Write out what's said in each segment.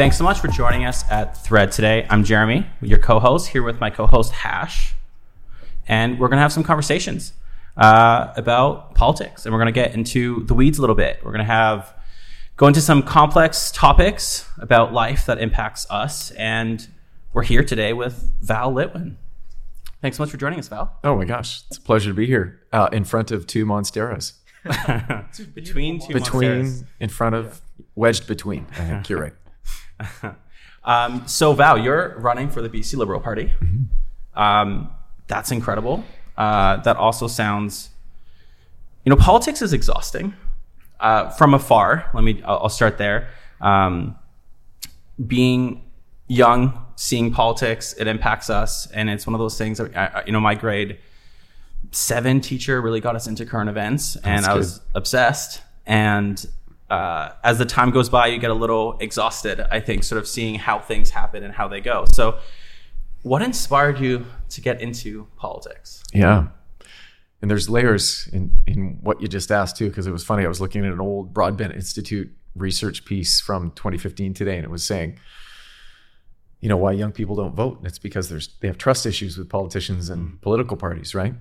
thanks so much for joining us at Thread today. I'm Jeremy, your co-host, here with my co-host Hash, and we're gonna have some conversations uh, about politics, and we're gonna get into the weeds a little bit. We're gonna have go into some complex topics about life that impacts us, and we're here today with Val Litwin. Thanks so much for joining us, Val. Oh my gosh, it's a pleasure to be here uh, in front of two monsteras. between two between, in front of, wedged between. I think you're right. Um, so Val, you're running for the BC Liberal Party. Um, that's incredible. Uh, that also sounds, you know, politics is exhausting. Uh, from afar, let me. I'll, I'll start there. Um, being young, seeing politics, it impacts us, and it's one of those things that I, you know, my grade seven teacher really got us into current events, and That's I was obsessed. And uh, as the time goes by, you get a little exhausted. I think, sort of seeing how things happen and how they go. So, what inspired you to get into politics? Yeah. And there's layers in, in what you just asked too, because it was funny. I was looking at an old Broadbent Institute research piece from 2015 today, and it was saying, you know, why young people don't vote. And it's because there's they have trust issues with politicians and political parties, right?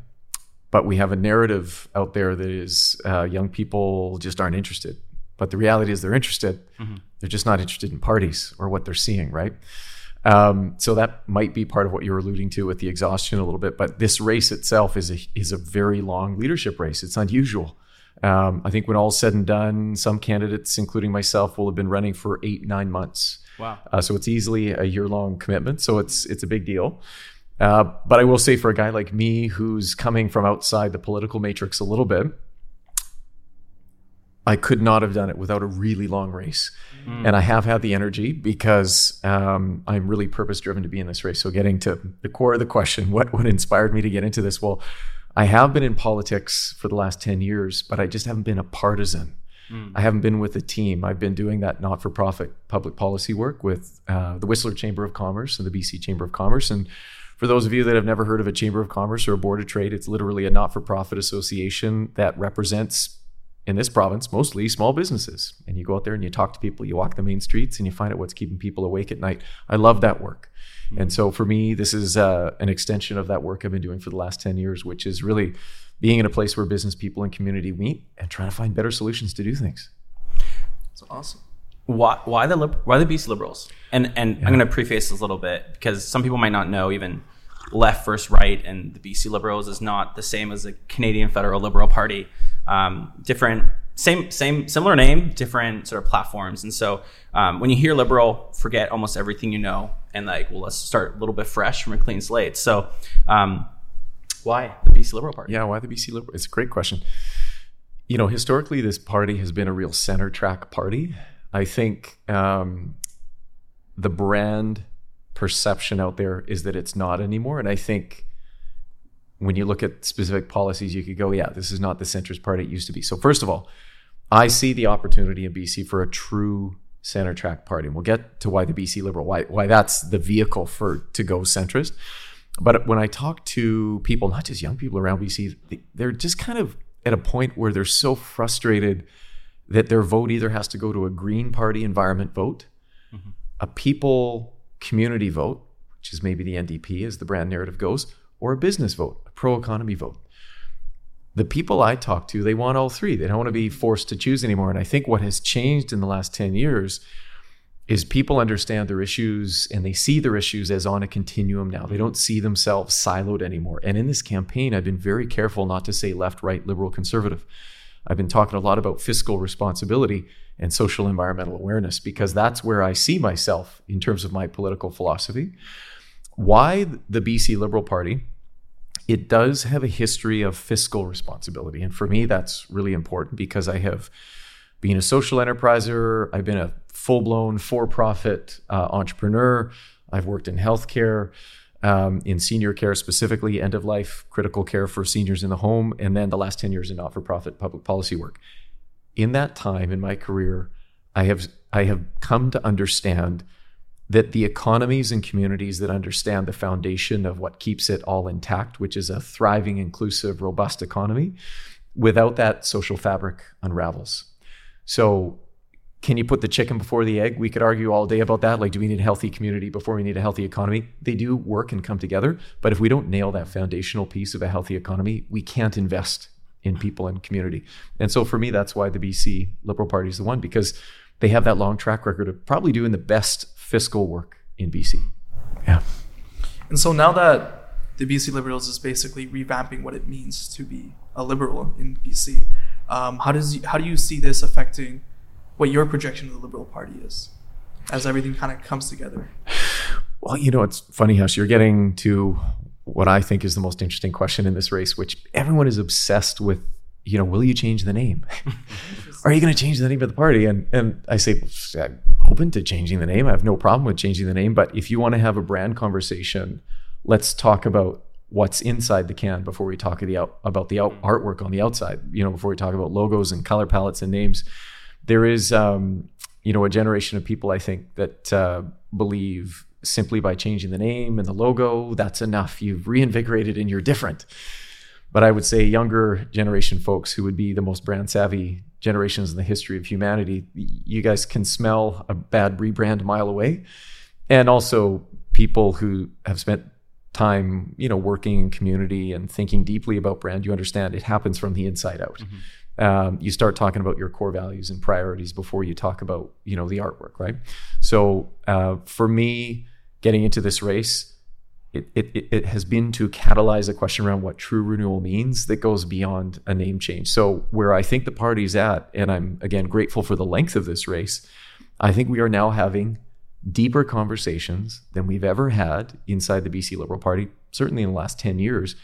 But we have a narrative out there that is uh, young people just aren't interested. But the reality is they're interested. They're just not interested in parties or what they're seeing, right? Um, so that might be part of what you're alluding to with the exhaustion a little bit. But this race itself is a is a very long leadership race. It's unusual. Um, I think when all's said and done, some candidates, including myself, will have been running for eight nine months. Wow. Uh, so it's easily a year long commitment. So it's it's a big deal. Uh, but I will say for a guy like me who's coming from outside the political matrix a little bit, I could not have done it without a really long race. And I have had the energy because um, I'm really purpose driven to be in this race. So, getting to the core of the question, what, what inspired me to get into this? Well, I have been in politics for the last 10 years, but I just haven't been a partisan. I haven't been with a team. I've been doing that not for profit public policy work with uh, the Whistler Chamber of Commerce and the BC Chamber of Commerce. And for those of you that have never heard of a Chamber of Commerce or a Board of Trade, it's literally a not for profit association that represents in this province mostly small businesses and you go out there and you talk to people you walk the main streets and you find out what's keeping people awake at night i love that work and so for me this is uh, an extension of that work i've been doing for the last 10 years which is really being in a place where business people and community meet and trying to find better solutions to do things That's awesome. Why, why the lib- why the BC Liberals? And and I'm going to preface this a little bit because some people might not know even left versus right, and the BC Liberals is not the same as the Canadian Federal Liberal Party. Um, different, same same similar name, different sort of platforms. And so um, when you hear liberal, forget almost everything you know, and like, well, let's start a little bit fresh from a clean slate. So um, why the BC Liberal Party? yeah why the bc liberal it's a great question you know historically this party has been a real center track party i think um, the brand perception out there is that it's not anymore and i think when you look at specific policies you could go yeah this is not the centrist party it used to be. So first of all i see the opportunity in bc for a true center track party. And we'll get to why the bc liberal why, why that's the vehicle for to go centrist. But when I talk to people, not just young people around BC, they- they're just kind of at a point where they're so frustrated that their vote either has to go to a Green Party environment vote, mm-hmm. a people community vote, which is maybe the NDP as the brand narrative goes, or a business vote, a pro economy vote. The people I talk to, they want all three. They don't want to be forced to choose anymore. And I think what has changed in the last 10 years is people understand their issues and they see their issues as on a continuum now. They don't see themselves siloed anymore. And in this campaign, I've been very careful not to say left, right, liberal, conservative. I've been talking a lot about fiscal responsibility and social environmental awareness because that's where I see myself in terms of my political philosophy. Why the BC Liberal Party? It does have a history of fiscal responsibility. And for me, that's really important because I have been a social enterpriser. I've been a full blown for profit uh, entrepreneur. I've worked in healthcare, um, in senior care specifically, end of life critical care for seniors in the home, and then the last 10 years in not for profit public policy work. In that time in my career, I have, I have come to understand that the economies and communities that understand the foundation of what keeps it all intact, which is a thriving, inclusive, robust economy, without that social fabric unravels. So can you put the chicken before the egg? We could argue all day about that. Like, do we need a healthy community before we need a healthy economy? They do work and come together. But if we don't nail that foundational piece of a healthy economy, we can't invest in people and community. And so for me, that's why the BC Liberal Party is the one because they have that long track record of probably doing the best fiscal work in BC. Yeah. And so now that the BC Liberals is basically revamping what it means to be a liberal in BC, um, how does how do you see this affecting what your projection of the Liberal Party is as everything kind of comes together? Well, you know, it's funny, Hush. You're getting to what I think is the most interesting question in this race, which everyone is obsessed with. You know, will you change the name? Are you going to change the name of the party? And and I say, I'm open to changing the name. I have no problem with changing the name. But if you want to have a brand conversation, let's talk about what's inside the can before we talk about the artwork on the outside. You know, before we talk about logos and color palettes and names, there is, um, you know, a generation of people I think that uh, believe simply by changing the name and the logo, that's enough. You've reinvigorated and you're different. But I would say younger generation folks who would be the most brand savvy generations in the history of humanity, you guys can smell a bad rebrand a mile away. And also people who have spent time, you know, working in community and thinking deeply about brand, you understand it happens from the inside out. Mm-hmm. Um, you start talking about your core values and priorities before you talk about, you know, the artwork, right? So uh, for me, getting into this race, it, it, it has been to catalyze a question around what true renewal means that goes beyond a name change. So, where I think the party's at, and I'm again grateful for the length of this race, I think we are now having deeper conversations than we've ever had inside the BC Liberal Party, certainly in the last 10 years.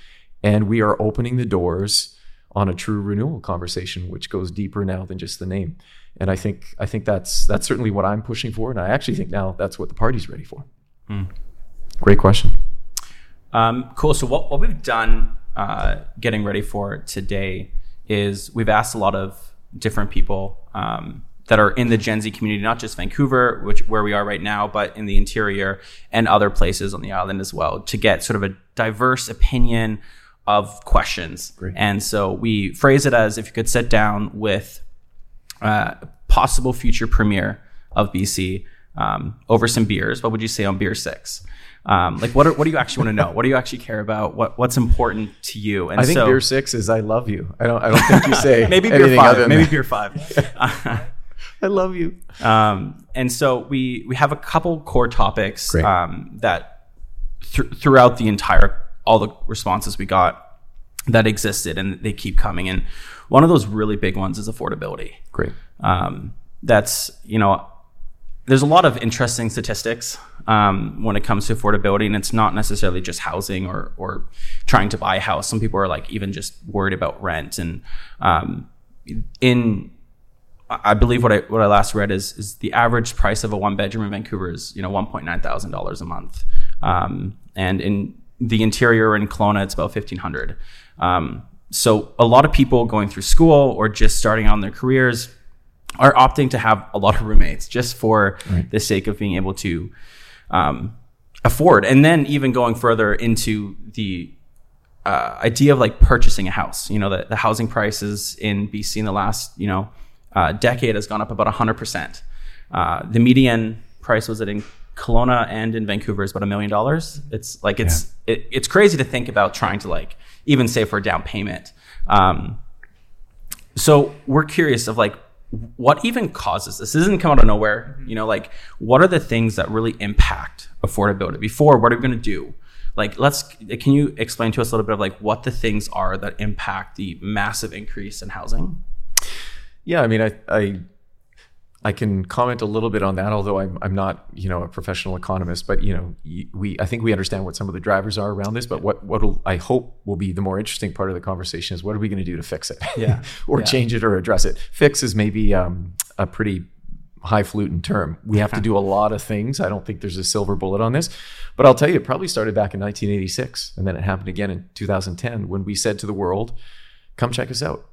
And we are opening the doors on a true renewal conversation, which goes deeper now than just the name. And I think I think that's that's certainly what I'm pushing for. And I actually think now that's what the party's ready for. Hmm. Great question. Um, cool. So what, what we've done uh, getting ready for today is we've asked a lot of different people um, that are in the Gen Z community, not just Vancouver, which where we are right now, but in the interior and other places on the island as well, to get sort of a diverse opinion of questions. Great. And so we phrase it as if you could sit down with uh, possible future premier of BC um, over some beers, what would you say on beer six? Um, like what are, what do you actually want to know? What do you actually care about? What what's important to you? And I think so, beer six is I love you. I don't I don't think you say maybe beer five. Maybe beer five. I love you. Um, and so we we have a couple core topics um, that th- throughout the entire all the responses we got that existed and they keep coming. And one of those really big ones is affordability. Great. Um, that's you know there's a lot of interesting statistics um, when it comes to affordability, and it's not necessarily just housing or or trying to buy a house. Some people are like even just worried about rent. And um, in I believe what I what I last read is is the average price of a one bedroom in Vancouver is you know one point nine thousand dollars a month, um, and in the interior in Kelowna it's about fifteen hundred. Um, so a lot of people going through school or just starting in their careers are opting to have a lot of roommates just for right. the sake of being able to um, afford. And then even going further into the uh, idea of like purchasing a house. You know, the, the housing prices in BC in the last, you know, uh, decade has gone up about 100%. Uh, the median price was it in Kelowna and in Vancouver is about a million dollars. It's like it's yeah. it, it's crazy to think about trying to like even save for a down payment. Um, so we're curious of like what even causes this? This doesn't come out of nowhere. Mm-hmm. You know, like what are the things that really impact affordability? Before, what are we going to do? Like, let's can you explain to us a little bit of like what the things are that impact the massive increase in housing? Yeah, I mean, I, I I can comment a little bit on that, although I'm, I'm not, you know, a professional economist. But you know, we I think we understand what some of the drivers are around this. But what what I hope will be the more interesting part of the conversation is what are we going to do to fix it, yeah, or yeah. change it or address it. Fix is maybe um, a pretty highfalutin term. We have to do a lot of things. I don't think there's a silver bullet on this, but I'll tell you, it probably started back in 1986, and then it happened again in 2010 when we said to the world, "Come check us out."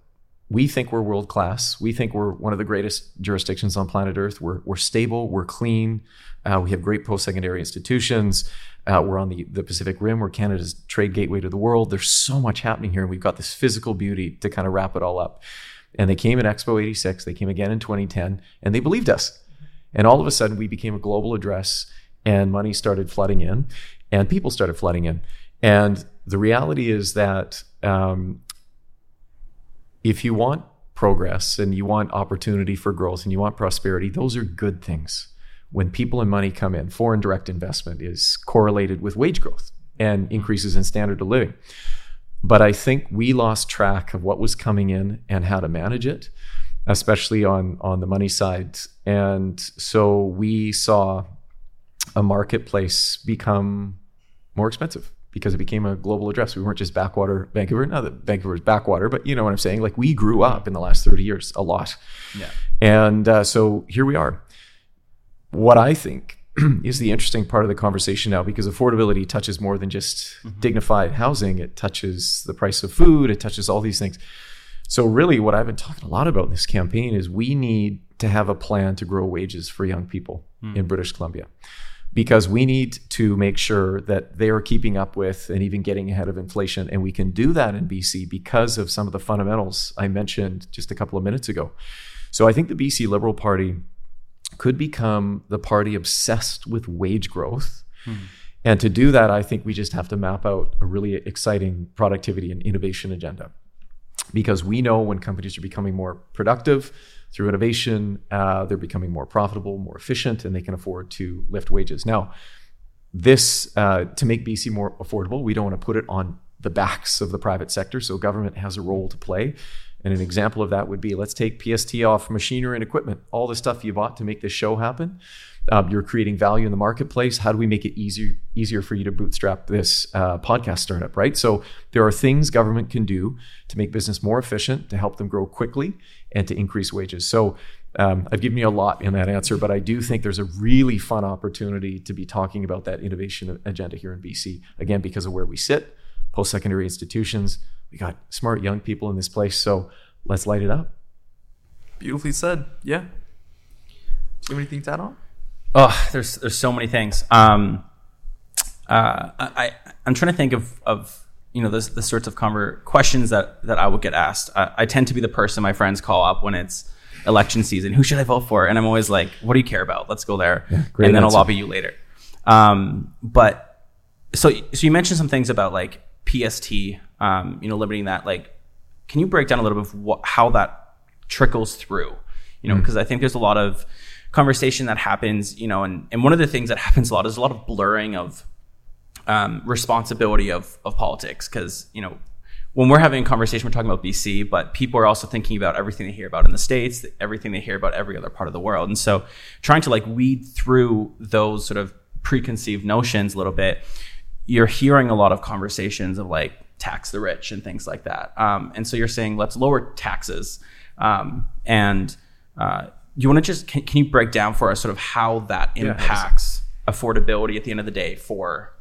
We think we're world class. We think we're one of the greatest jurisdictions on planet Earth. We're, we're stable, we're clean, uh, we have great post secondary institutions. Uh, we're on the, the Pacific Rim, we're Canada's trade gateway to the world. There's so much happening here, and we've got this physical beauty to kind of wrap it all up. And they came in Expo 86, they came again in 2010, and they believed us. And all of a sudden, we became a global address, and money started flooding in, and people started flooding in. And the reality is that um, if you want progress and you want opportunity for growth and you want prosperity, those are good things. When people and money come in, foreign direct investment is correlated with wage growth and increases in standard of living. But I think we lost track of what was coming in and how to manage it, especially on, on the money side. And so we saw a marketplace become more expensive because it became a global address. We weren't just backwater Vancouver. Not that Vancouver is backwater, but you know what I'm saying. Like we grew up in the last 30 years a lot. Yeah. And uh, so here we are. What I think is the interesting part of the conversation now because affordability touches more than just mm-hmm. dignified housing. It touches the price of food. It touches all these things. So really, what I've been talking a lot about in this campaign is we need to have a plan to grow wages for young people mm. in British Columbia because we need to make sure that they are keeping up with and even getting ahead of inflation. And we can do that in BC because of some of the fundamentals I mentioned just a couple of minutes ago. So I think the BC Liberal Party could become the party obsessed with wage growth. Mm-hmm. And to do that, I think we just have to map out a really exciting productivity and innovation agenda. Because we know when companies are becoming more productive, through innovation, uh, they're becoming more profitable, more efficient, and they can afford to lift wages. Now, this uh, to make BC more affordable, we don't want to put it on the backs of the private sector. So government has a role to play. And an example of that would be let's take PST off machinery and equipment, all the stuff you bought to make this show happen. Um, you're creating value in the marketplace. How do we make it easier easier for you to bootstrap this uh, podcast startup? Right. So there are things government can do to make business more efficient, to help them grow quickly, and to increase wages. So um, I've given you a lot in that answer, but I do think there's a really fun opportunity to be talking about that innovation agenda here in BC. Again, because of where we sit, post secondary institutions. We got smart young people in this place. So let's light it up. Beautifully said. Yeah. Do you have anything to add on? Oh, there's there's so many things. Um, uh, I I'm trying to think of of you know the the sorts of conver- questions that that I would get asked. I, I tend to be the person my friends call up when it's election season. Who should I vote for? And I'm always like, what do you care about? Let's go there, yeah, and then answer. I'll lobby you later. Um, but so so you mentioned some things about like PST, um, you know, limiting that. Like, can you break down a little bit of what, how that trickles through? You know, because mm. I think there's a lot of conversation that happens, you know, and, and one of the things that happens a lot is a lot of blurring of um, responsibility of, of politics. Cause, you know, when we're having a conversation, we're talking about BC, but people are also thinking about everything they hear about in the States, everything they hear about every other part of the world. And so trying to like weed through those sort of preconceived notions a little bit, you're hearing a lot of conversations of like tax the rich and things like that. Um, and so you're saying, let's lower taxes. Um, and, uh, you want to just can, can, you break down for us sort of how that impacts yeah, affordability at the end of the day for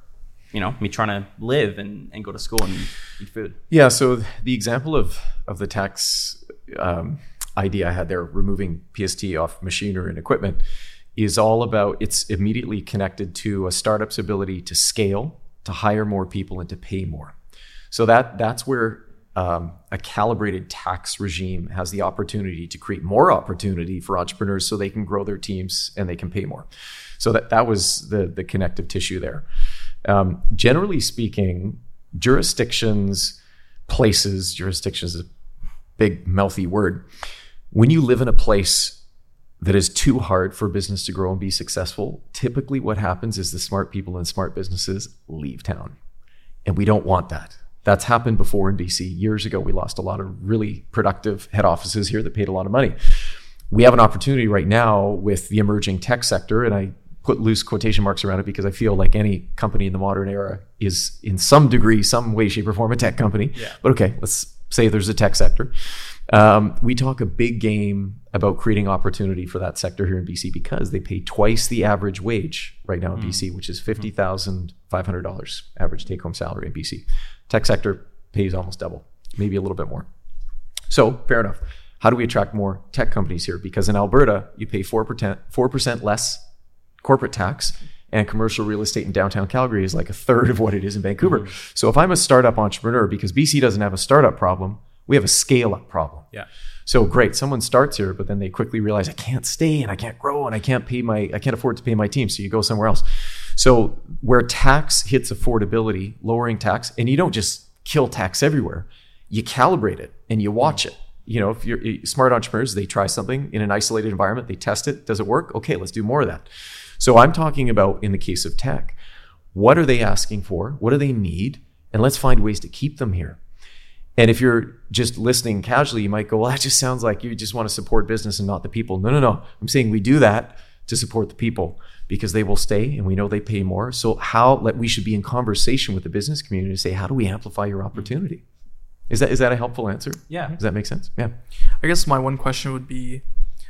you know me trying to live and, and go to school and eat food yeah so the example of of the tax um, idea i had there removing pst off machinery and equipment is all about it's immediately connected to a startup's ability to scale to hire more people and to pay more so that that's where um, a calibrated tax regime has the opportunity to create more opportunity for entrepreneurs so they can grow their teams and they can pay more. So that, that was the, the connective tissue there. Um, generally speaking, jurisdictions, places, jurisdictions is a big, mouthy word. When you live in a place that is too hard for business to grow and be successful, typically what happens is the smart people and smart businesses leave town. And we don't want that. That's happened before in BC. Years ago, we lost a lot of really productive head offices here that paid a lot of money. We have an opportunity right now with the emerging tech sector, and I put loose quotation marks around it because I feel like any company in the modern era is, in some degree, some way, shape, or form, a tech company. Yeah. But okay, let's say there's a tech sector. Um, we talk a big game about creating opportunity for that sector here in BC because they pay twice the average wage right now in mm. BC, which is fifty thousand five hundred dollars average take home salary in BC. Tech sector pays almost double, maybe a little bit more. So fair enough. How do we attract more tech companies here? Because in Alberta, you pay four percent four percent less corporate tax, and commercial real estate in downtown Calgary is like a third of what it is in Vancouver. Mm-hmm. So if I'm a startup entrepreneur, because BC doesn't have a startup problem, We have a scale up problem. Yeah. So great, someone starts here, but then they quickly realize I can't stay and I can't grow and I can't pay my I can't afford to pay my team. So you go somewhere else. So where tax hits affordability, lowering tax, and you don't just kill tax everywhere, you calibrate it and you watch it. You know, if you're smart entrepreneurs, they try something in an isolated environment, they test it. Does it work? Okay, let's do more of that. So I'm talking about in the case of tech, what are they asking for? What do they need? And let's find ways to keep them here. And if you're just listening casually, you might go, well, that just sounds like you just want to support business and not the people. No, no, no. I'm saying we do that to support the people because they will stay and we know they pay more. So how let we should be in conversation with the business community to say, how do we amplify your opportunity? Is that is that a helpful answer? Yeah. Does that make sense? Yeah. I guess my one question would be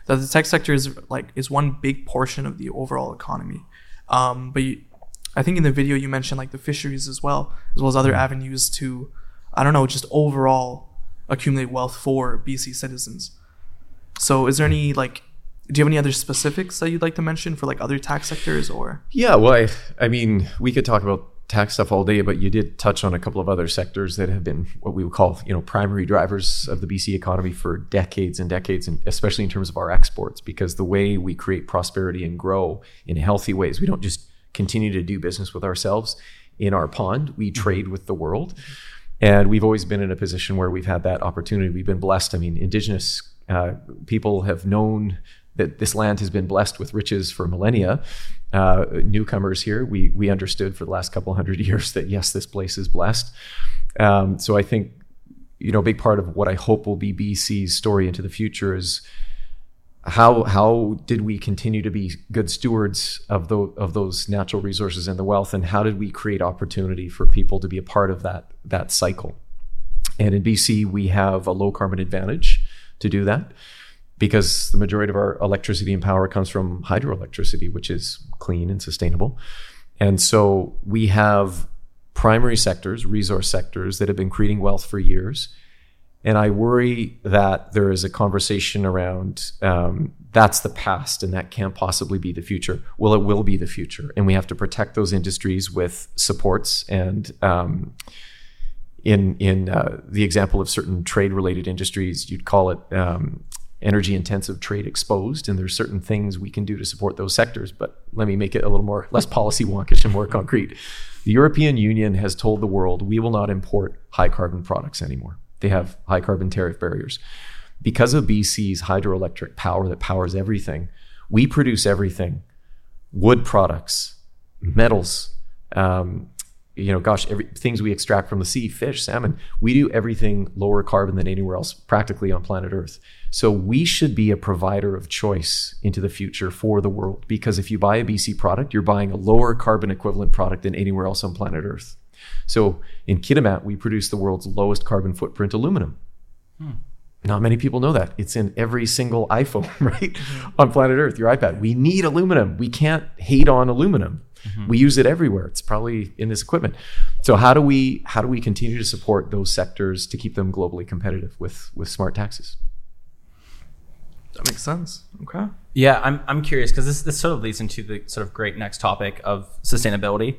that the tech sector is like is one big portion of the overall economy. Um, but you, I think in the video you mentioned like the fisheries as well, as well as other avenues to, I don't know, just overall accumulate wealth for BC citizens. So is there any like do you have any other specifics that you'd like to mention for like other tax sectors or yeah well i, I mean we could talk about tax stuff all day but you did touch on a couple of other sectors that have been what we would call you know primary drivers of the bc economy for decades and decades and especially in terms of our exports because the way we create prosperity and grow in healthy ways we don't just continue to do business with ourselves in our pond. We trade with the world. And we've always been in a position where we've had that opportunity. We've been blessed. I mean indigenous uh, people have known that this land has been blessed with riches for millennia. Uh, newcomers here, we we understood for the last couple hundred years that yes, this place is blessed. Um, so I think you know a big part of what I hope will be BC's story into the future is how how did we continue to be good stewards of those of those natural resources and the wealth, and how did we create opportunity for people to be a part of that that cycle? And in BC, we have a low carbon advantage to do that because the majority of our electricity and power comes from hydroelectricity, which is clean and sustainable. And so we have primary sectors, resource sectors that have been creating wealth for years. And I worry that there is a conversation around um, that's the past and that can't possibly be the future. Well, it will be the future. And we have to protect those industries with supports. And um, in, in uh, the example of certain trade related industries, you'd call it um, energy intensive trade exposed and there's certain things we can do to support those sectors but let me make it a little more less policy wonkish and more concrete. The european union has told the world we will not import high carbon products anymore. They have high carbon tariff barriers. Because of bc's hydroelectric power that powers everything we produce everything wood products metals um, you know, gosh, every, things we extract from the sea, fish, salmon, we do everything lower carbon than anywhere else practically on planet Earth. So we should be a provider of choice into the future for the world because if you buy a BC product, you're buying a lower carbon equivalent product than anywhere else on planet Earth. So in Kitimat, we produce the world's lowest carbon footprint aluminum. Hmm. Not many people know that. It's in every single iPhone, right? Mm-hmm. On planet Earth, your iPad. We need aluminum. We can't hate on aluminum. Mm-hmm. We use it everywhere. It's probably in this equipment. So how do we how do we continue to support those sectors to keep them globally competitive with with smart taxes? That makes sense. Okay. Yeah, I'm I'm curious because this this sort of leads into the sort of great next topic of sustainability,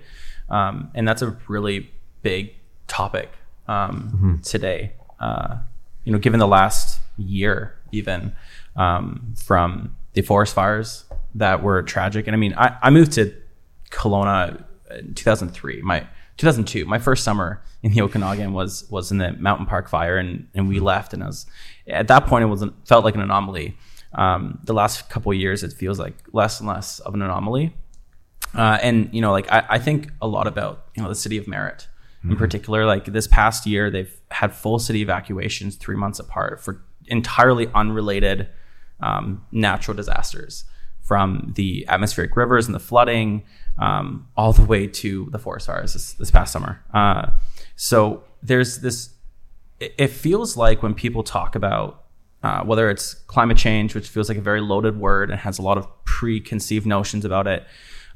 um, and that's a really big topic um, mm-hmm. today. Uh, you know, given the last year, even um, from the forest fires that were tragic, and I mean, I, I moved to Kelowna in 2003. My 2002, my first summer in the Okanagan was was in the Mountain Park fire, and and we left, and I was at that point it was felt like an anomaly. Um, the last couple years, it feels like less and less of an anomaly. Uh, and you know, like I, I, think a lot about you know the city of Merritt in mm-hmm. particular. Like this past year, they've had full city evacuations three months apart for entirely unrelated um, natural disasters, from the atmospheric rivers and the flooding um, all the way to the forest fires this, this past summer. Uh, so there's this. It, it, feels like when people talk about uh, whether it's climate change, which feels like a very loaded word and has a lot of preconceived notions about it,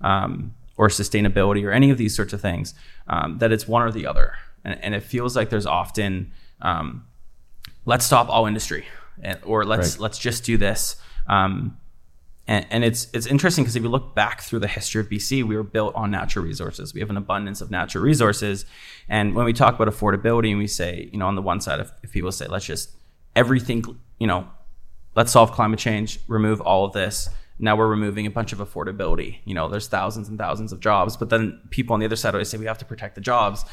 um, or sustainability, or any of these sorts of things, um, that it's one or the other. And, and it feels like there's often um, let's stop all industry, and, or let's right. let's just do this. Um, and, and it's it's interesting because if you look back through the history of BC, we were built on natural resources. We have an abundance of natural resources, and when we talk about affordability, and we say, you know, on the one side, if, if people say, let's just everything, you know, let's solve climate change, remove all of this. Now we're removing a bunch of affordability. You know, there's thousands and thousands of jobs, but then people on the other side always say we have to protect the jobs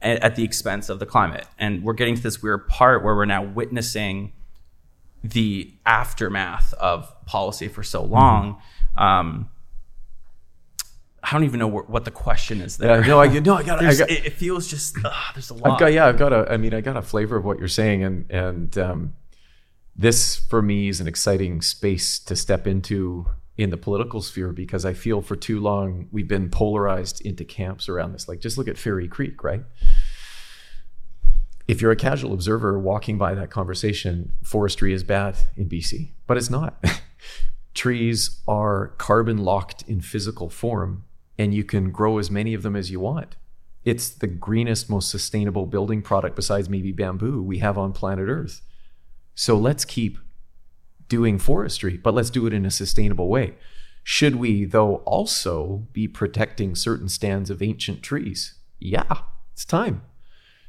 at, at the expense of the climate. And we're getting to this weird part where we're now witnessing the aftermath of policy for so long. Um, I don't even know wh- what the question is there. Yeah, no, I no, I got, I got it, it feels just ugh, there's a lot. I've got yeah, I've got a. I mean, I got a flavor of what you're saying, and and um, this for me is an exciting space to step into in the political sphere because I feel for too long we've been polarized into camps around this. Like, just look at Fairy Creek, right? If you're a casual observer walking by that conversation, forestry is bad in BC, but it's not. Trees are carbon locked in physical form, and you can grow as many of them as you want. It's the greenest, most sustainable building product, besides maybe bamboo, we have on planet Earth. So let's keep doing forestry, but let's do it in a sustainable way. Should we, though, also be protecting certain stands of ancient trees? Yeah, it's time.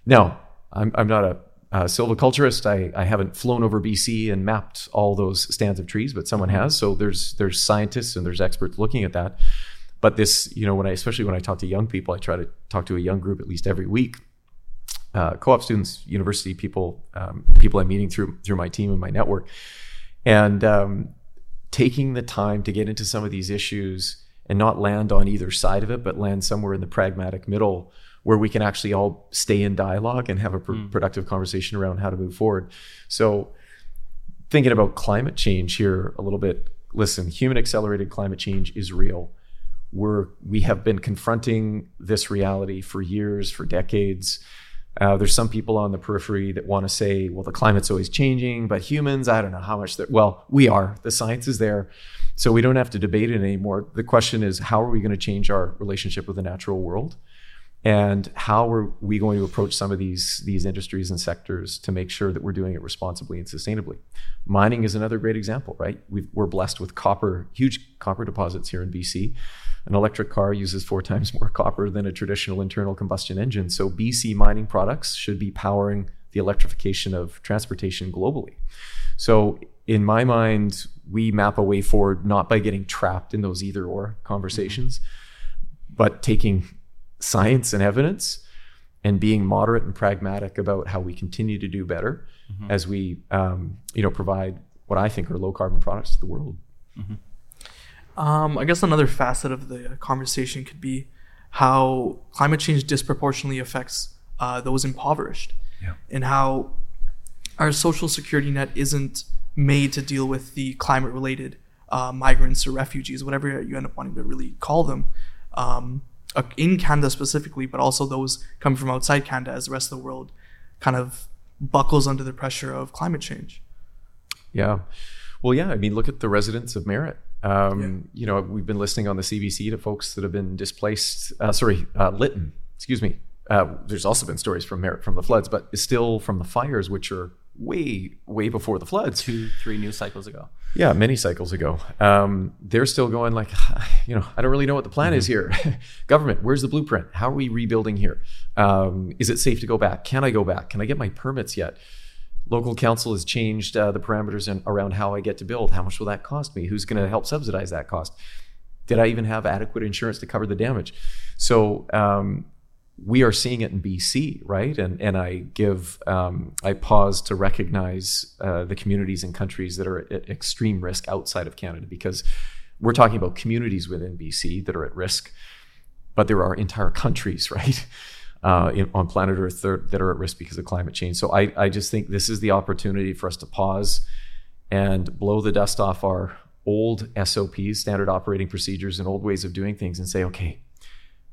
Now, I'm, I'm not a, silviculturist. I, I haven't flown over BC and mapped all those stands of trees, but someone has. So there's there's scientists and there's experts looking at that. But this, you know, when I especially when I talk to young people, I try to talk to a young group at least every week. Uh, co-op students, university people, um, people I'm meeting through through my team and my network, and um, taking the time to get into some of these issues and not land on either side of it, but land somewhere in the pragmatic middle where we can actually all stay in dialogue and have a pr- mm. productive conversation around how to move forward. So, thinking about climate change here a little bit, listen, human accelerated climate change is real. We're, we have been confronting this reality for years, for decades. Uh, there's some people on the periphery that want to say, well, the climate's always changing, but humans, I don't know how much that, well, we are. The science is there. So we don't have to debate it anymore. The question is, how are we going to change our relationship with the natural world? And how are we going to approach some of these, these industries and sectors to make sure that we're doing it responsibly and sustainably? Mining is another great example, right? we are blessed with copper, huge copper deposits here in BC. An electric car uses four times more copper than a traditional internal combustion engine. So BC mining products should be powering the electrification of transportation globally. So in my mind, we map a way forward not by getting trapped in those either or conversations, mm-hmm. but taking science and evidence and being moderate and pragmatic about how we continue to do better mm-hmm. as we um, you know provide what I think are low carbon products to the world. Mm-hmm. Um, I guess another facet of the conversation could be how climate change disproportionately affects uh, those impoverished, yeah. and how our social security net isn't made to deal with the climate related uh, migrants or refugees, whatever you end up wanting to really call them. Um, in Canada specifically, but also those coming from outside Canada as the rest of the world kind of buckles under the pressure of climate change. Yeah. Well, yeah. I mean, look at the residents of Merritt. Um, yeah. You know, we've been listening on the CBC to folks that have been displaced. Uh, sorry, uh, Lytton, excuse me. Uh, there's also been stories from Merritt from the floods, but still from the fires, which are way, way before the floods. Two, three news cycles ago. Yeah, many cycles ago. Um, they're still going like, you know, I don't really know what the plan mm-hmm. is here. Government, where's the blueprint? How are we rebuilding here? Um, is it safe to go back? Can I go back? Can I get my permits yet? Local council has changed uh, the parameters in, around how I get to build. How much will that cost me? Who's going to help subsidize that cost? Did I even have adequate insurance to cover the damage? So um, we are seeing it in BC, right? And and I give um, I pause to recognize uh, the communities and countries that are at extreme risk outside of Canada because we're talking about communities within BC that are at risk, but there are entire countries, right, uh, in, on planet Earth that are at risk because of climate change. So I I just think this is the opportunity for us to pause and blow the dust off our old SOPs, standard operating procedures, and old ways of doing things, and say, okay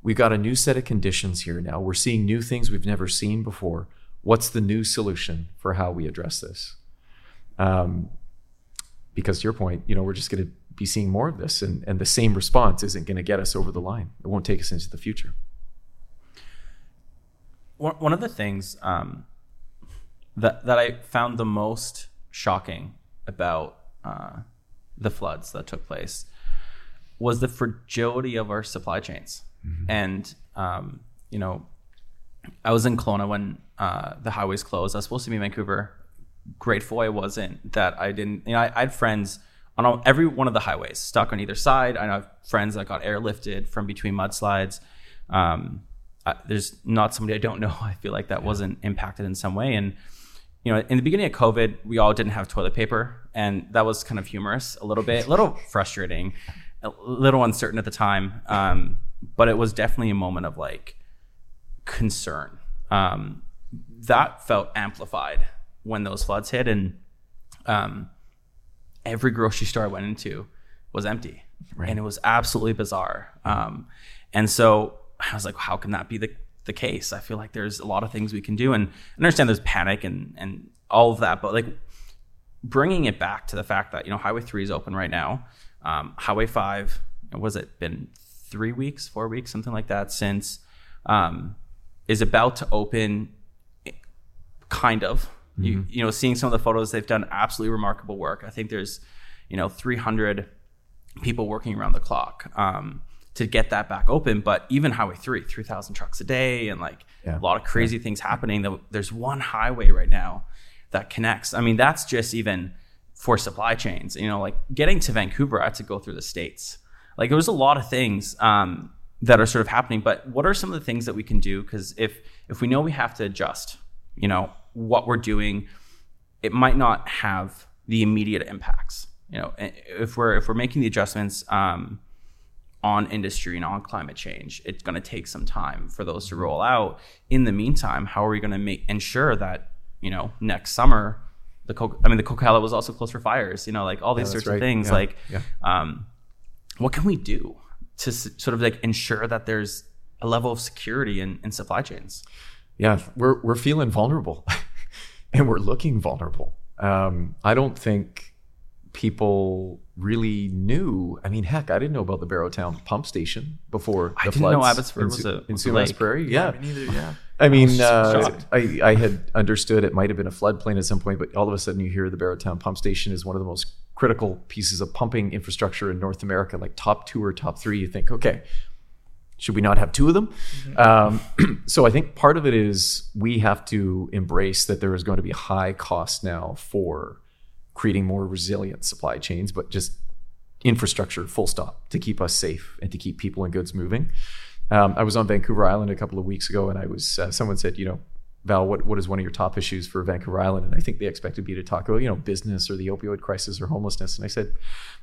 We've got a new set of conditions here now. We're seeing new things we've never seen before. What's the new solution for how we address this? Um, because to your point, you know, we're just going to be seeing more of this, and, and the same response isn't going to get us over the line. It won't take us into the future. One of the things um, that that I found the most shocking about uh, the floods that took place was the fragility of our supply chains. Mm-hmm. And, um, you know, I was in Kelowna when uh, the highways closed. I was supposed to be in Vancouver. Grateful I wasn't, that I didn't, you know, I, I had friends on all, every one of the highways stuck on either side. I know friends that got airlifted from between mudslides. Um, I, there's not somebody I don't know. I feel like that yeah. wasn't impacted in some way. And, you know, in the beginning of COVID, we all didn't have toilet paper, and that was kind of humorous, a little bit, a little frustrating, a little uncertain at the time. Um, but it was definitely a moment of like concern. Um, that felt amplified when those floods hit, and um, every grocery store I went into was empty, right. and it was absolutely bizarre. Um, and so I was like, how can that be the the case. I feel like there's a lot of things we can do, and I understand there's panic and and all of that, but like bringing it back to the fact that you know Highway Three is open right now. Um, Highway Five, was it been three weeks, four weeks, something like that since um, is about to open. Kind of, mm-hmm. you you know, seeing some of the photos, they've done absolutely remarkable work. I think there's, you know, 300 people working around the clock. Um, to get that back open. But even Highway 3, 3,000 trucks a day and like yeah. a lot of crazy yeah. things happening. There's one highway right now that connects. I mean, that's just even for supply chains. You know, like getting to Vancouver, I had to go through the States. Like there was a lot of things um, that are sort of happening. But what are some of the things that we can do? Because if if we know we have to adjust, you know, what we're doing, it might not have the immediate impacts. You know, if we're if we're making the adjustments, um, on industry and on climate change. It's going to take some time for those to roll out. In the meantime, how are we going to make ensure that you know next summer the Coca- I mean the Coquihalla was also closed for fires. You know, like all these yeah, sorts right. of things. Yeah. Like, yeah. Um, what can we do to s- sort of like ensure that there's a level of security in, in supply chains? Yeah, we're we're feeling vulnerable, and we're looking vulnerable. Um, I don't think people really knew. I mean, heck, I didn't know about the Barrowtown pump station before the I didn't floods know Abbotsford in, was a in Sumas Prairie. Yeah, yeah. neither. Yeah. I mean, I, uh, I, I, had understood it might have been a floodplain at some point, but all of a sudden you hear the Barrowtown pump station is one of the most critical pieces of pumping infrastructure in North America, like top two or top three. You think, okay, should we not have two of them? Mm-hmm. Um, so I think part of it is we have to embrace that there is going to be high cost now for creating more resilient supply chains, but just infrastructure, full stop, to keep us safe and to keep people and goods moving. Um, I was on Vancouver Island a couple of weeks ago, and I was uh, someone said, you know, Val, what, what is one of your top issues for Vancouver Island? And I think they expected me to talk about, you know, business or the opioid crisis or homelessness. And I said,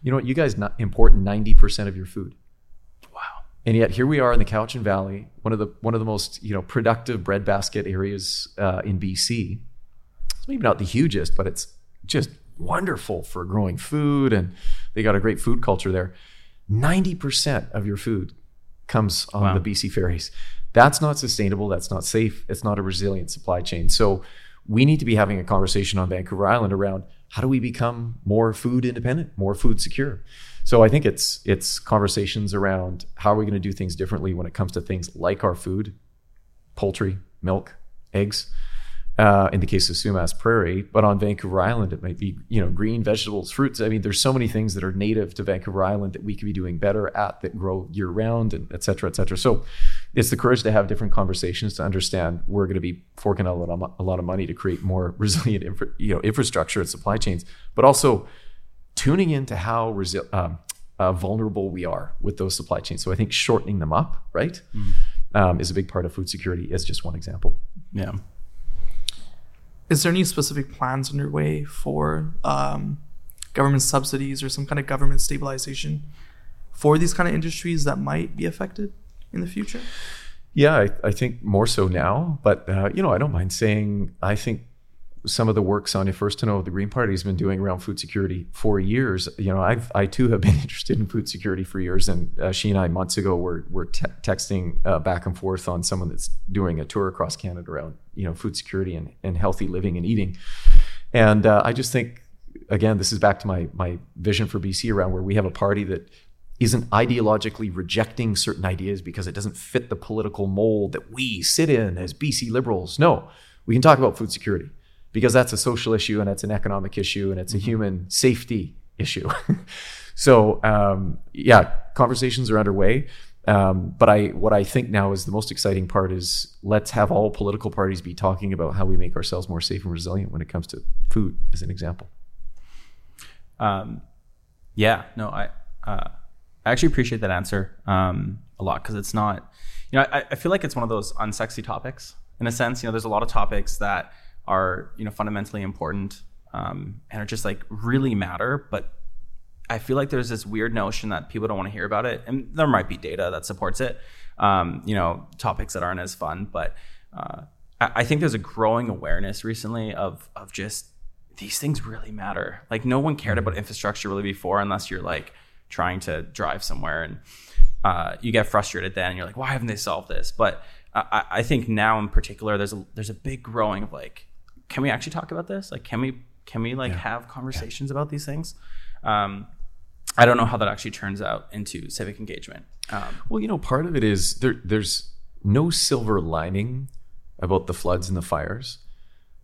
you know what, you guys not import 90% of your food. Wow. And yet here we are in the Cowichan Valley, one of the one of the most, you know, productive breadbasket areas uh, in BC. It's maybe not the hugest, but it's just wonderful for growing food and they got a great food culture there. 90% of your food comes on wow. the BC ferries. That's not sustainable. That's not safe. It's not a resilient supply chain. So we need to be having a conversation on Vancouver Island around how do we become more food independent, more food secure. So I think it's it's conversations around how are we going to do things differently when it comes to things like our food, poultry, milk, eggs uh, in the case of Sumas Prairie, but on Vancouver Island, it might be you know green vegetables, fruits. I mean, there's so many things that are native to Vancouver Island that we could be doing better at that grow year round, and et cetera, et cetera. So, it's the courage to have different conversations to understand we're going to be forking out a lot of, a lot of money to create more resilient infra, you know infrastructure and supply chains, but also tuning into how resi- um, uh, vulnerable we are with those supply chains. So I think shortening them up, right, mm. um, is a big part of food security. Is just one example. Yeah is there any specific plans underway for um, government subsidies or some kind of government stabilization for these kind of industries that might be affected in the future? Yeah, I, I think more so now. But uh, you know, I don't mind saying I think some of the work Sonia Furstenau of the Green Party has been doing around food security for years. You know, I've I too have been interested in food security for years, and uh, she and I months ago were were te- texting uh, back and forth on someone that's doing a tour across Canada around you know food security and, and healthy living and eating. And uh, I just think again, this is back to my my vision for BC around where we have a party that isn't ideologically rejecting certain ideas because it doesn't fit the political mold that we sit in as BC liberals. No, we can talk about food security because that's a social issue and it's an economic issue and it's a mm-hmm. human safety issue. so um, yeah, conversations are underway. Um, but I, what I think now is the most exciting part is let's have all political parties be talking about how we make ourselves more safe and resilient when it comes to food, as an example. Um, yeah, no, I, uh, I actually appreciate that answer um, a lot because it's not, you know, I, I feel like it's one of those unsexy topics in a sense. You know, there's a lot of topics that are, you know, fundamentally important um, and are just like really matter, but I feel like there's this weird notion that people don't want to hear about it, and there might be data that supports it. Um, you know, topics that aren't as fun, but uh, I, I think there's a growing awareness recently of of just these things really matter. Like no one cared about infrastructure really before, unless you're like trying to drive somewhere and uh, you get frustrated then. And you're like, why haven't they solved this? But I, I think now in particular, there's a there's a big growing of like, can we actually talk about this? Like, can we can we like yeah. have conversations yeah. about these things? Um, I don't know how that actually turns out into civic engagement. Um, well, you know, part of it is there, there's no silver lining about the floods and the fires,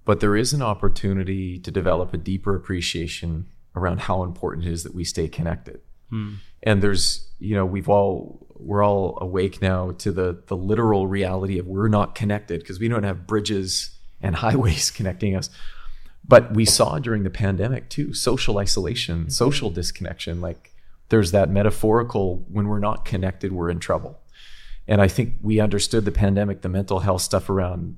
but there is an opportunity to develop a deeper appreciation around how important it is that we stay connected. Hmm. And there's, you know, we've all we're all awake now to the the literal reality of we're not connected because we don't have bridges and highways connecting us. But we saw during the pandemic too social isolation mm-hmm. social disconnection like there's that metaphorical when we're not connected we're in trouble. And i think we understood the pandemic the mental health stuff around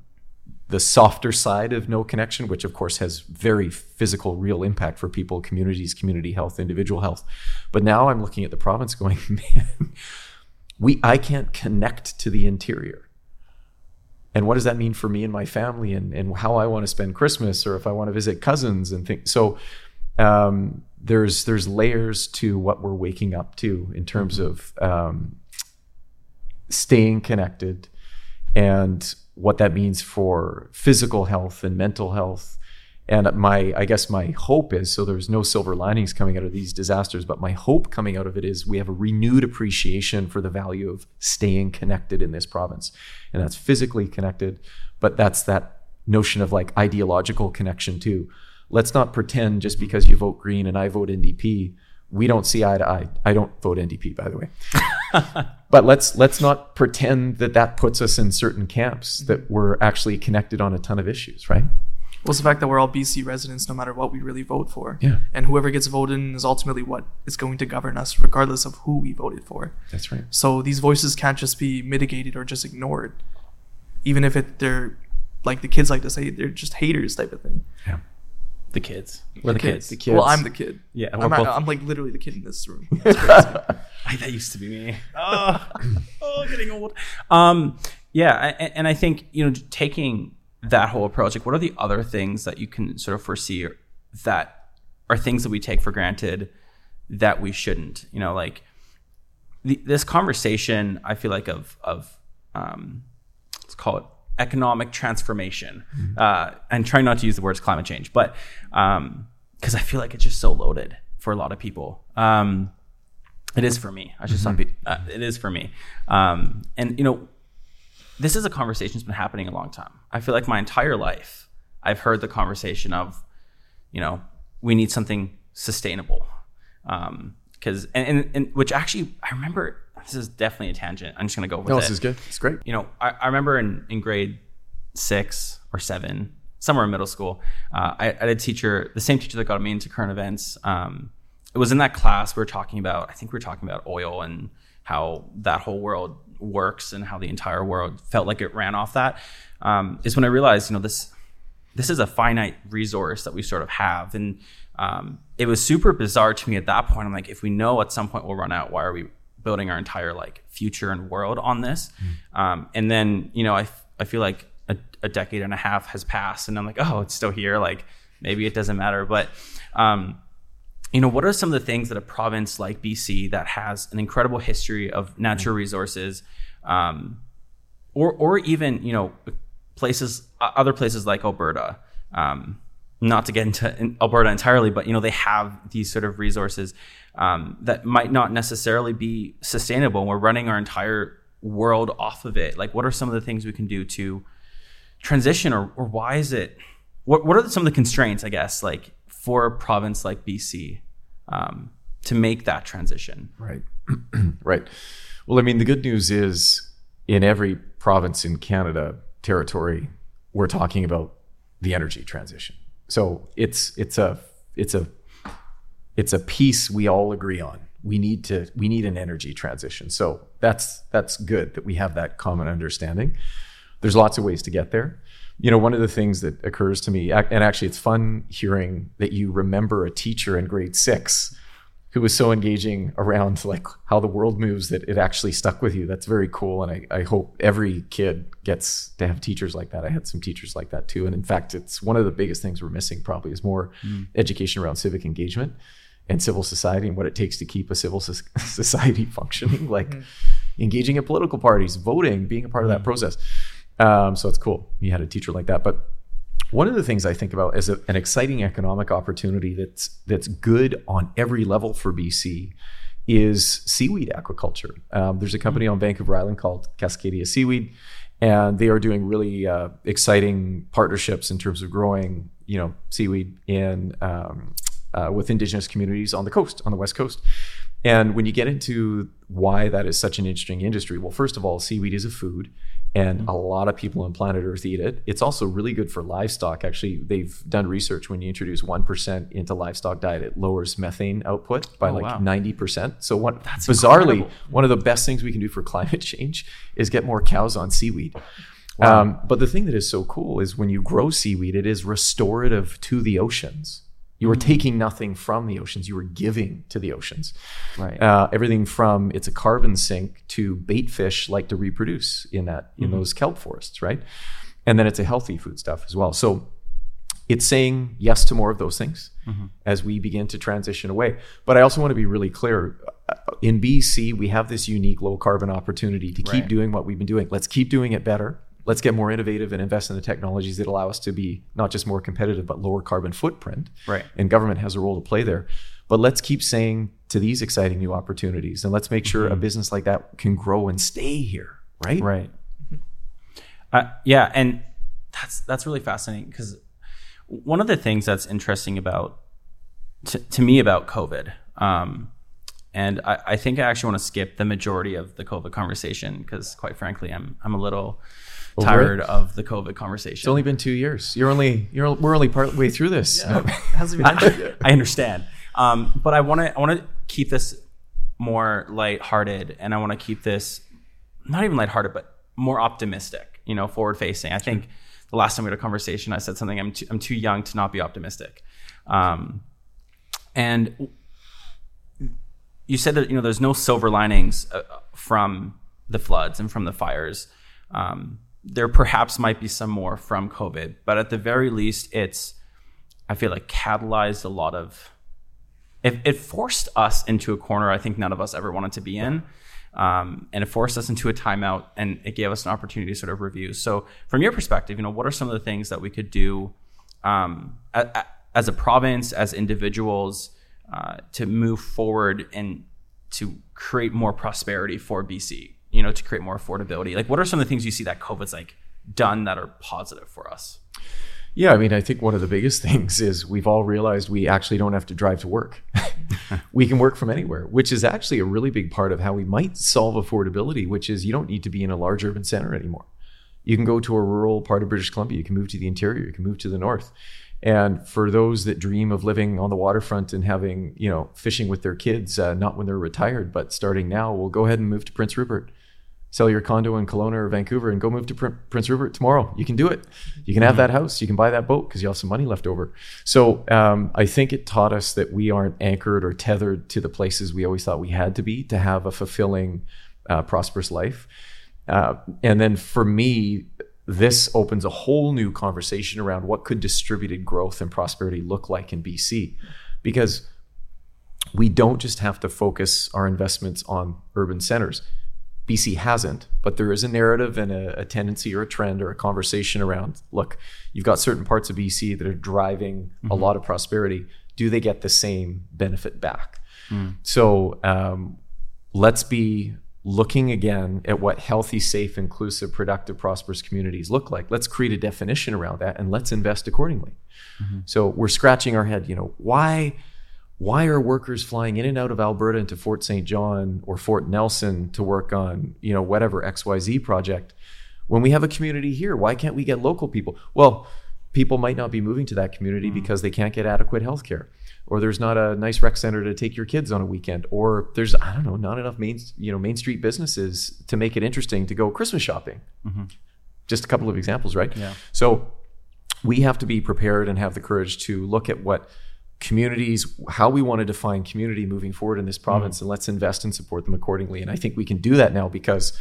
the softer side of no connection which of course has very physical real impact for people communities community health individual health. But now i'm looking at the province going man we i can't connect to the interior and what does that mean for me and my family and, and how I want to spend Christmas or if I want to visit cousins and things. So um, there's there's layers to what we're waking up to in terms mm-hmm. of um, staying connected and what that means for physical health and mental health and my, I guess my hope is so there's no silver linings coming out of these disasters, but my hope coming out of it is we have a renewed appreciation for the value of staying connected in this province. And that's physically connected, but that's that notion of like ideological connection too. Let's not pretend just because you vote green and I vote NDP, we don't see eye to eye. I don't vote NDP, by the way. but let's let's not pretend that that puts us in certain camps that we're actually connected on a ton of issues, right? Was the fact that we're all BC residents, no matter what we really vote for. Yeah. And whoever gets voted in is ultimately what is going to govern us, regardless of who we voted for. That's right. So these voices can't just be mitigated or just ignored, even if it they're like the kids like to say they're just haters type of thing. Yeah. The kids. We're the, the kids. kids. The kids. Well, I'm the kid. Yeah, I'm, both... I'm like literally the kid in this room. that used to be me. Oh, oh, getting old. Um, yeah, and, and I think you know taking that whole approach like what are the other things that you can sort of foresee that are things that we take for granted that we shouldn't you know like the, this conversation i feel like of of um, let's call it economic transformation mm-hmm. uh, and trying not to use the words climate change but because um, i feel like it's just so loaded for a lot of people um, it is for me i should mm-hmm. uh, it is for me um, and you know this is a conversation that's been happening a long time. I feel like my entire life, I've heard the conversation of, you know, we need something sustainable. Because, um, and, and, and, which actually, I remember, this is definitely a tangent. I'm just going to go with no, it. this is good. It's great. You know, I, I remember in, in grade six or seven, somewhere in middle school, uh, I, I, had a teacher, the same teacher that got me into current events. Um, it was in that class we were talking about, I think we were talking about oil and how that whole world works and how the entire world felt like it ran off that um, is when I realized, you know, this this is a finite resource that we sort of have, and um, it was super bizarre to me at that point. I'm like, if we know at some point we'll run out, why are we building our entire like future and world on this? Mm. Um, and then, you know, I I feel like a, a, decade and a half has passed, and I'm like, oh, it's still here. Like maybe it doesn't matter, but um, you know, what are some of the things that a province like BC that has an incredible history of natural mm-hmm. resources, um, or or even you know places, other places like Alberta, um, not to get into Alberta entirely, but you know they have these sort of resources um, that might not necessarily be sustainable. And we're running our entire world off of it. Like, what are some of the things we can do to transition, or or why is it? What what are some of the constraints? I guess like for a province like BC um, to make that transition. Right. right. Well, I mean, the good news is in every province in Canada territory, we're talking about the energy transition. So it's it's a it's a it's a piece we all agree on. We need to we need an energy transition. So that's that's good that we have that common understanding. There's lots of ways to get there. You know, one of the things that occurs to me, and actually it's fun hearing that you remember a teacher in grade six who was so engaging around like how the world moves that it actually stuck with you. That's very cool. And I, I hope every kid gets to have teachers like that. I had some teachers like that too. And in fact, it's one of the biggest things we're missing probably is more mm. education around civic engagement and civil society and what it takes to keep a civil society functioning, like mm. engaging in political parties, voting, being a part of that mm. process. Um, so it's cool. You had a teacher like that. But one of the things I think about as a, an exciting economic opportunity that's that's good on every level for BC is seaweed aquaculture. Um, there's a company mm-hmm. on Vancouver Island called Cascadia Seaweed, and they are doing really uh, exciting partnerships in terms of growing, you know, seaweed in um, uh, with Indigenous communities on the coast, on the west coast. And when you get into why that is such an interesting industry, well, first of all, seaweed is a food and mm-hmm. a lot of people on planet Earth eat it. It's also really good for livestock. Actually, they've done research when you introduce 1% into livestock diet, it lowers methane output by oh, like wow. 90%. So what That's bizarrely, incredible. one of the best things we can do for climate change is get more cows on seaweed. Wow. Um, but the thing that is so cool is when you grow seaweed, it is restorative to the oceans. You were mm. taking nothing from the oceans; you were giving to the oceans. Right. Uh, everything from it's a carbon sink to bait fish like to reproduce in that in mm-hmm. those kelp forests, right? And then it's a healthy food stuff as well. So it's saying yes to more of those things mm-hmm. as we begin to transition away. But I also want to be really clear. Uh, in BC, we have this unique low carbon opportunity to keep right. doing what we've been doing. Let's keep doing it better let's get more innovative and invest in the technologies that allow us to be not just more competitive but lower carbon footprint. Right. And government has a role to play there. But let's keep saying to these exciting new opportunities and let's make sure mm-hmm. a business like that can grow and stay here, right? Right. Uh, yeah, and that's that's really fascinating because one of the things that's interesting about to, to me about COVID, um, and I, I, think I actually want to skip the majority of the COVID conversation because, quite frankly, I'm I'm a little over tired it? of the COVID conversation. It's only been two years. You're only you're we're only part way through this. Yeah. hasn't been I, I understand, um, but I want to I want to keep this more lighthearted, and I want to keep this not even lighthearted, but more optimistic. You know, forward facing. I think the last time we had a conversation, I said something. I'm too, I'm too young to not be optimistic, um, and you said that you know there's no silver linings uh, from the floods and from the fires. Um, there perhaps might be some more from COVID, but at the very least, it's I feel like catalyzed a lot of. It, it forced us into a corner I think none of us ever wanted to be in. Um, and it forced us into a timeout and it gave us an opportunity to sort of review. So, from your perspective, you know, what are some of the things that we could do um, a, a, as a province, as individuals, uh, to move forward and to create more prosperity for BC? You know, to create more affordability? Like, what are some of the things you see that COVID's like done that are positive for us? Yeah, I mean, I think one of the biggest things is we've all realized we actually don't have to drive to work. we can work from anywhere, which is actually a really big part of how we might solve affordability, which is you don't need to be in a large urban center anymore. You can go to a rural part of British Columbia, you can move to the interior, you can move to the north. And for those that dream of living on the waterfront and having, you know, fishing with their kids, uh, not when they're retired, but starting now, we'll go ahead and move to Prince Rupert sell your condo in Kelowna or Vancouver and go move to Prince Rupert tomorrow. You can do it. You can have mm-hmm. that house. You can buy that boat because you have some money left over. So um, I think it taught us that we aren't anchored or tethered to the places we always thought we had to be to have a fulfilling, uh, prosperous life. Uh, and then for me, this opens a whole new conversation around what could distributed growth and prosperity look like in BC, because we don't just have to focus our investments on urban centers BC hasn't, but there is a narrative and a, a, tendency or a trend or a conversation around look, you've got certain parts of BC that are driving mm-hmm. a lot of prosperity. Do they get the same benefit back? Mm. So um, let's be looking again at what healthy, safe, inclusive, productive, prosperous communities look like. Let's create a definition around that and let's invest accordingly. Mm-hmm. So we're scratching our head, you know, why? Why are workers flying in and out of Alberta into Fort St. John or Fort Nelson to work on, you know, whatever XYZ project when we have a community here? Why can't we get local people? Well, people might not be moving to that community mm-hmm. because they can't get adequate health care or there's not a nice rec center to take your kids on a weekend or there's i don't know not enough main you know main street businesses to make it interesting to go christmas shopping mm-hmm. just a couple of examples right yeah so we have to be prepared and have the courage to look at what communities how we want to define community moving forward in this province mm-hmm. and let's invest and support them accordingly and i think we can do that now because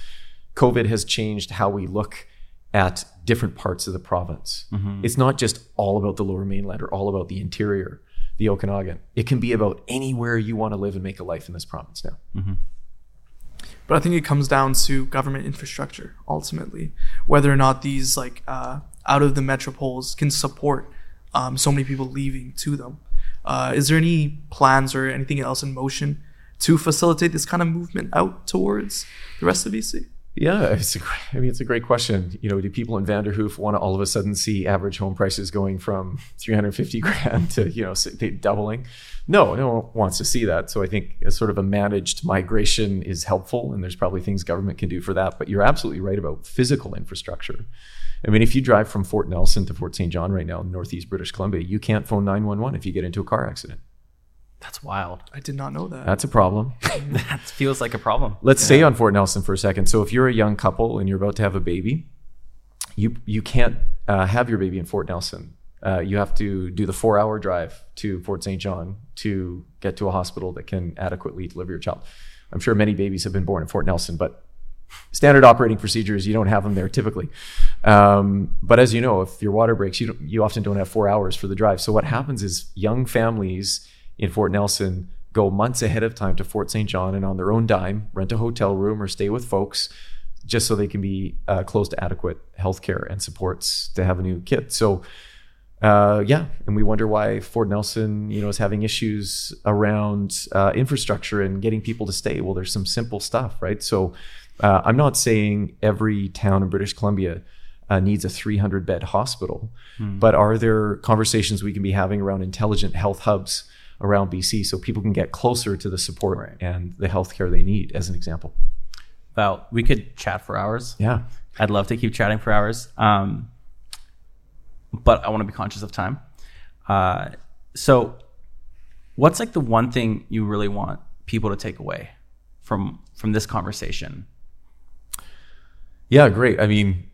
covid has changed how we look at different parts of the province mm-hmm. it's not just all about the lower mainland or all about the interior the okanagan it can be about anywhere you want to live and make a life in this province now mm-hmm. but i think it comes down to government infrastructure ultimately whether or not these like uh, out of the metropoles can support um, so many people leaving to them uh, is there any plans or anything else in motion to facilitate this kind of movement out towards the rest of BC? Yeah, it's a, I mean, it's a great question. You know, do people in Vanderhoof want to all of a sudden see average home prices going from 350 grand to, you know, doubling? No, no one wants to see that. So I think a sort of a managed migration is helpful, and there's probably things government can do for that. But you're absolutely right about physical infrastructure. I mean, if you drive from Fort Nelson to Fort St. John right now in northeast British Columbia, you can't phone 911 if you get into a car accident. That's wild. I did not know that. That's a problem. that feels like a problem. Let's yeah. stay on Fort Nelson for a second. So if you're a young couple and you're about to have a baby, you you can't uh, have your baby in Fort Nelson. Uh, you have to do the four-hour drive to Fort St. John to get to a hospital that can adequately deliver your child. I'm sure many babies have been born in Fort Nelson, but standard operating procedures you don't have them there typically um, but as you know if your water breaks you, you often don't have four hours for the drive so what happens is young families in fort nelson go months ahead of time to fort st john and on their own dime rent a hotel room or stay with folks just so they can be uh, close to adequate health care and supports to have a new kid so uh, yeah, and we wonder why Fort Nelson, you know, is having issues around uh, infrastructure and getting people to stay. Well, there's some simple stuff, right? So uh, I'm not saying every town in British Columbia uh, needs a 300 bed hospital, hmm. but are there conversations we can be having around intelligent health hubs around BC so people can get closer to the support right. and the healthcare they need, as an example? Well, we could chat for hours. Yeah. I'd love to keep chatting for hours. Um, but I want to be conscious of time. Uh, so, what's like the one thing you really want people to take away from from this conversation? Yeah, great. I mean,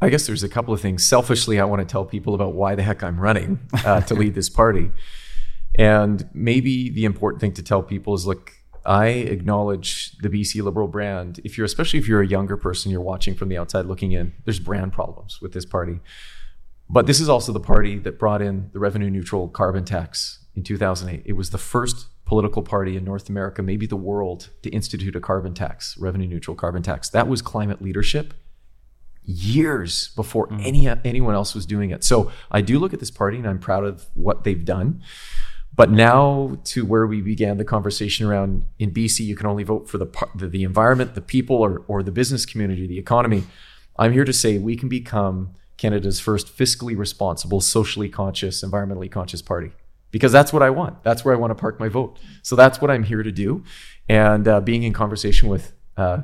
I guess there's a couple of things. Selfishly, I want to tell people about why the heck I'm running uh, to lead this party. And maybe the important thing to tell people is look, I acknowledge the BC Liberal brand. If you're, especially if you're a younger person, you're watching from the outside looking in, there's brand problems with this party. But this is also the party that brought in the revenue neutral carbon tax in 2008. It was the first political party in North America, maybe the world, to institute a carbon tax, revenue neutral carbon tax. That was climate leadership years before mm. any anyone else was doing it. So I do look at this party and I'm proud of what they've done. But now to where we began the conversation around in BC, you can only vote for the the, the environment, the people, or or the business community, the economy. I'm here to say we can become Canada's first fiscally responsible, socially conscious, environmentally conscious party because that's what I want. That's where I want to park my vote. So that's what I'm here to do. And uh, being in conversation with, uh,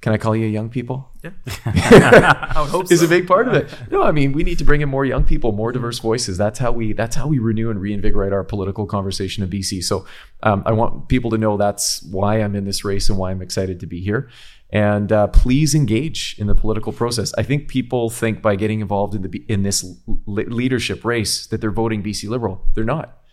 can I call you young people? Yeah. I would hope so. is a big part of it. No, I mean, we need to bring in more young people, more diverse voices. That's how we, that's how we renew and reinvigorate our political conversation in BC. So um, I want people to know that's why I'm in this race and why I'm excited to be here. And uh, please engage in the political process. I think people think by getting involved in the in this leadership race that they're voting BC Liberal. They're not.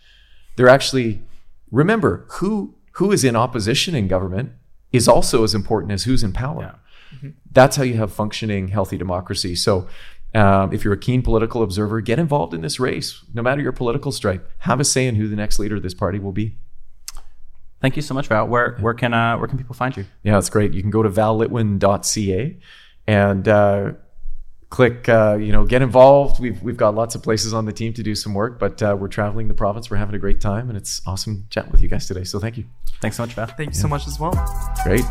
They're actually remember who who is in opposition in government is also as important as who's in power. Yeah. Mm-hmm. That's how you have functioning, healthy democracy. So, um, if you're a keen political observer, get involved in this race, no matter your political stripe. Have a say in who the next leader of this party will be. Thank you so much, Val. Where where can uh, where can people find you? Yeah, that's great. You can go to vallitwin.ca and uh, click, uh, you know, get involved. We've we've got lots of places on the team to do some work, but uh, we're traveling the province. We're having a great time, and it's awesome chatting with you guys today. So thank you. Thanks so much, Val. Thank you yeah. so much as well. Great.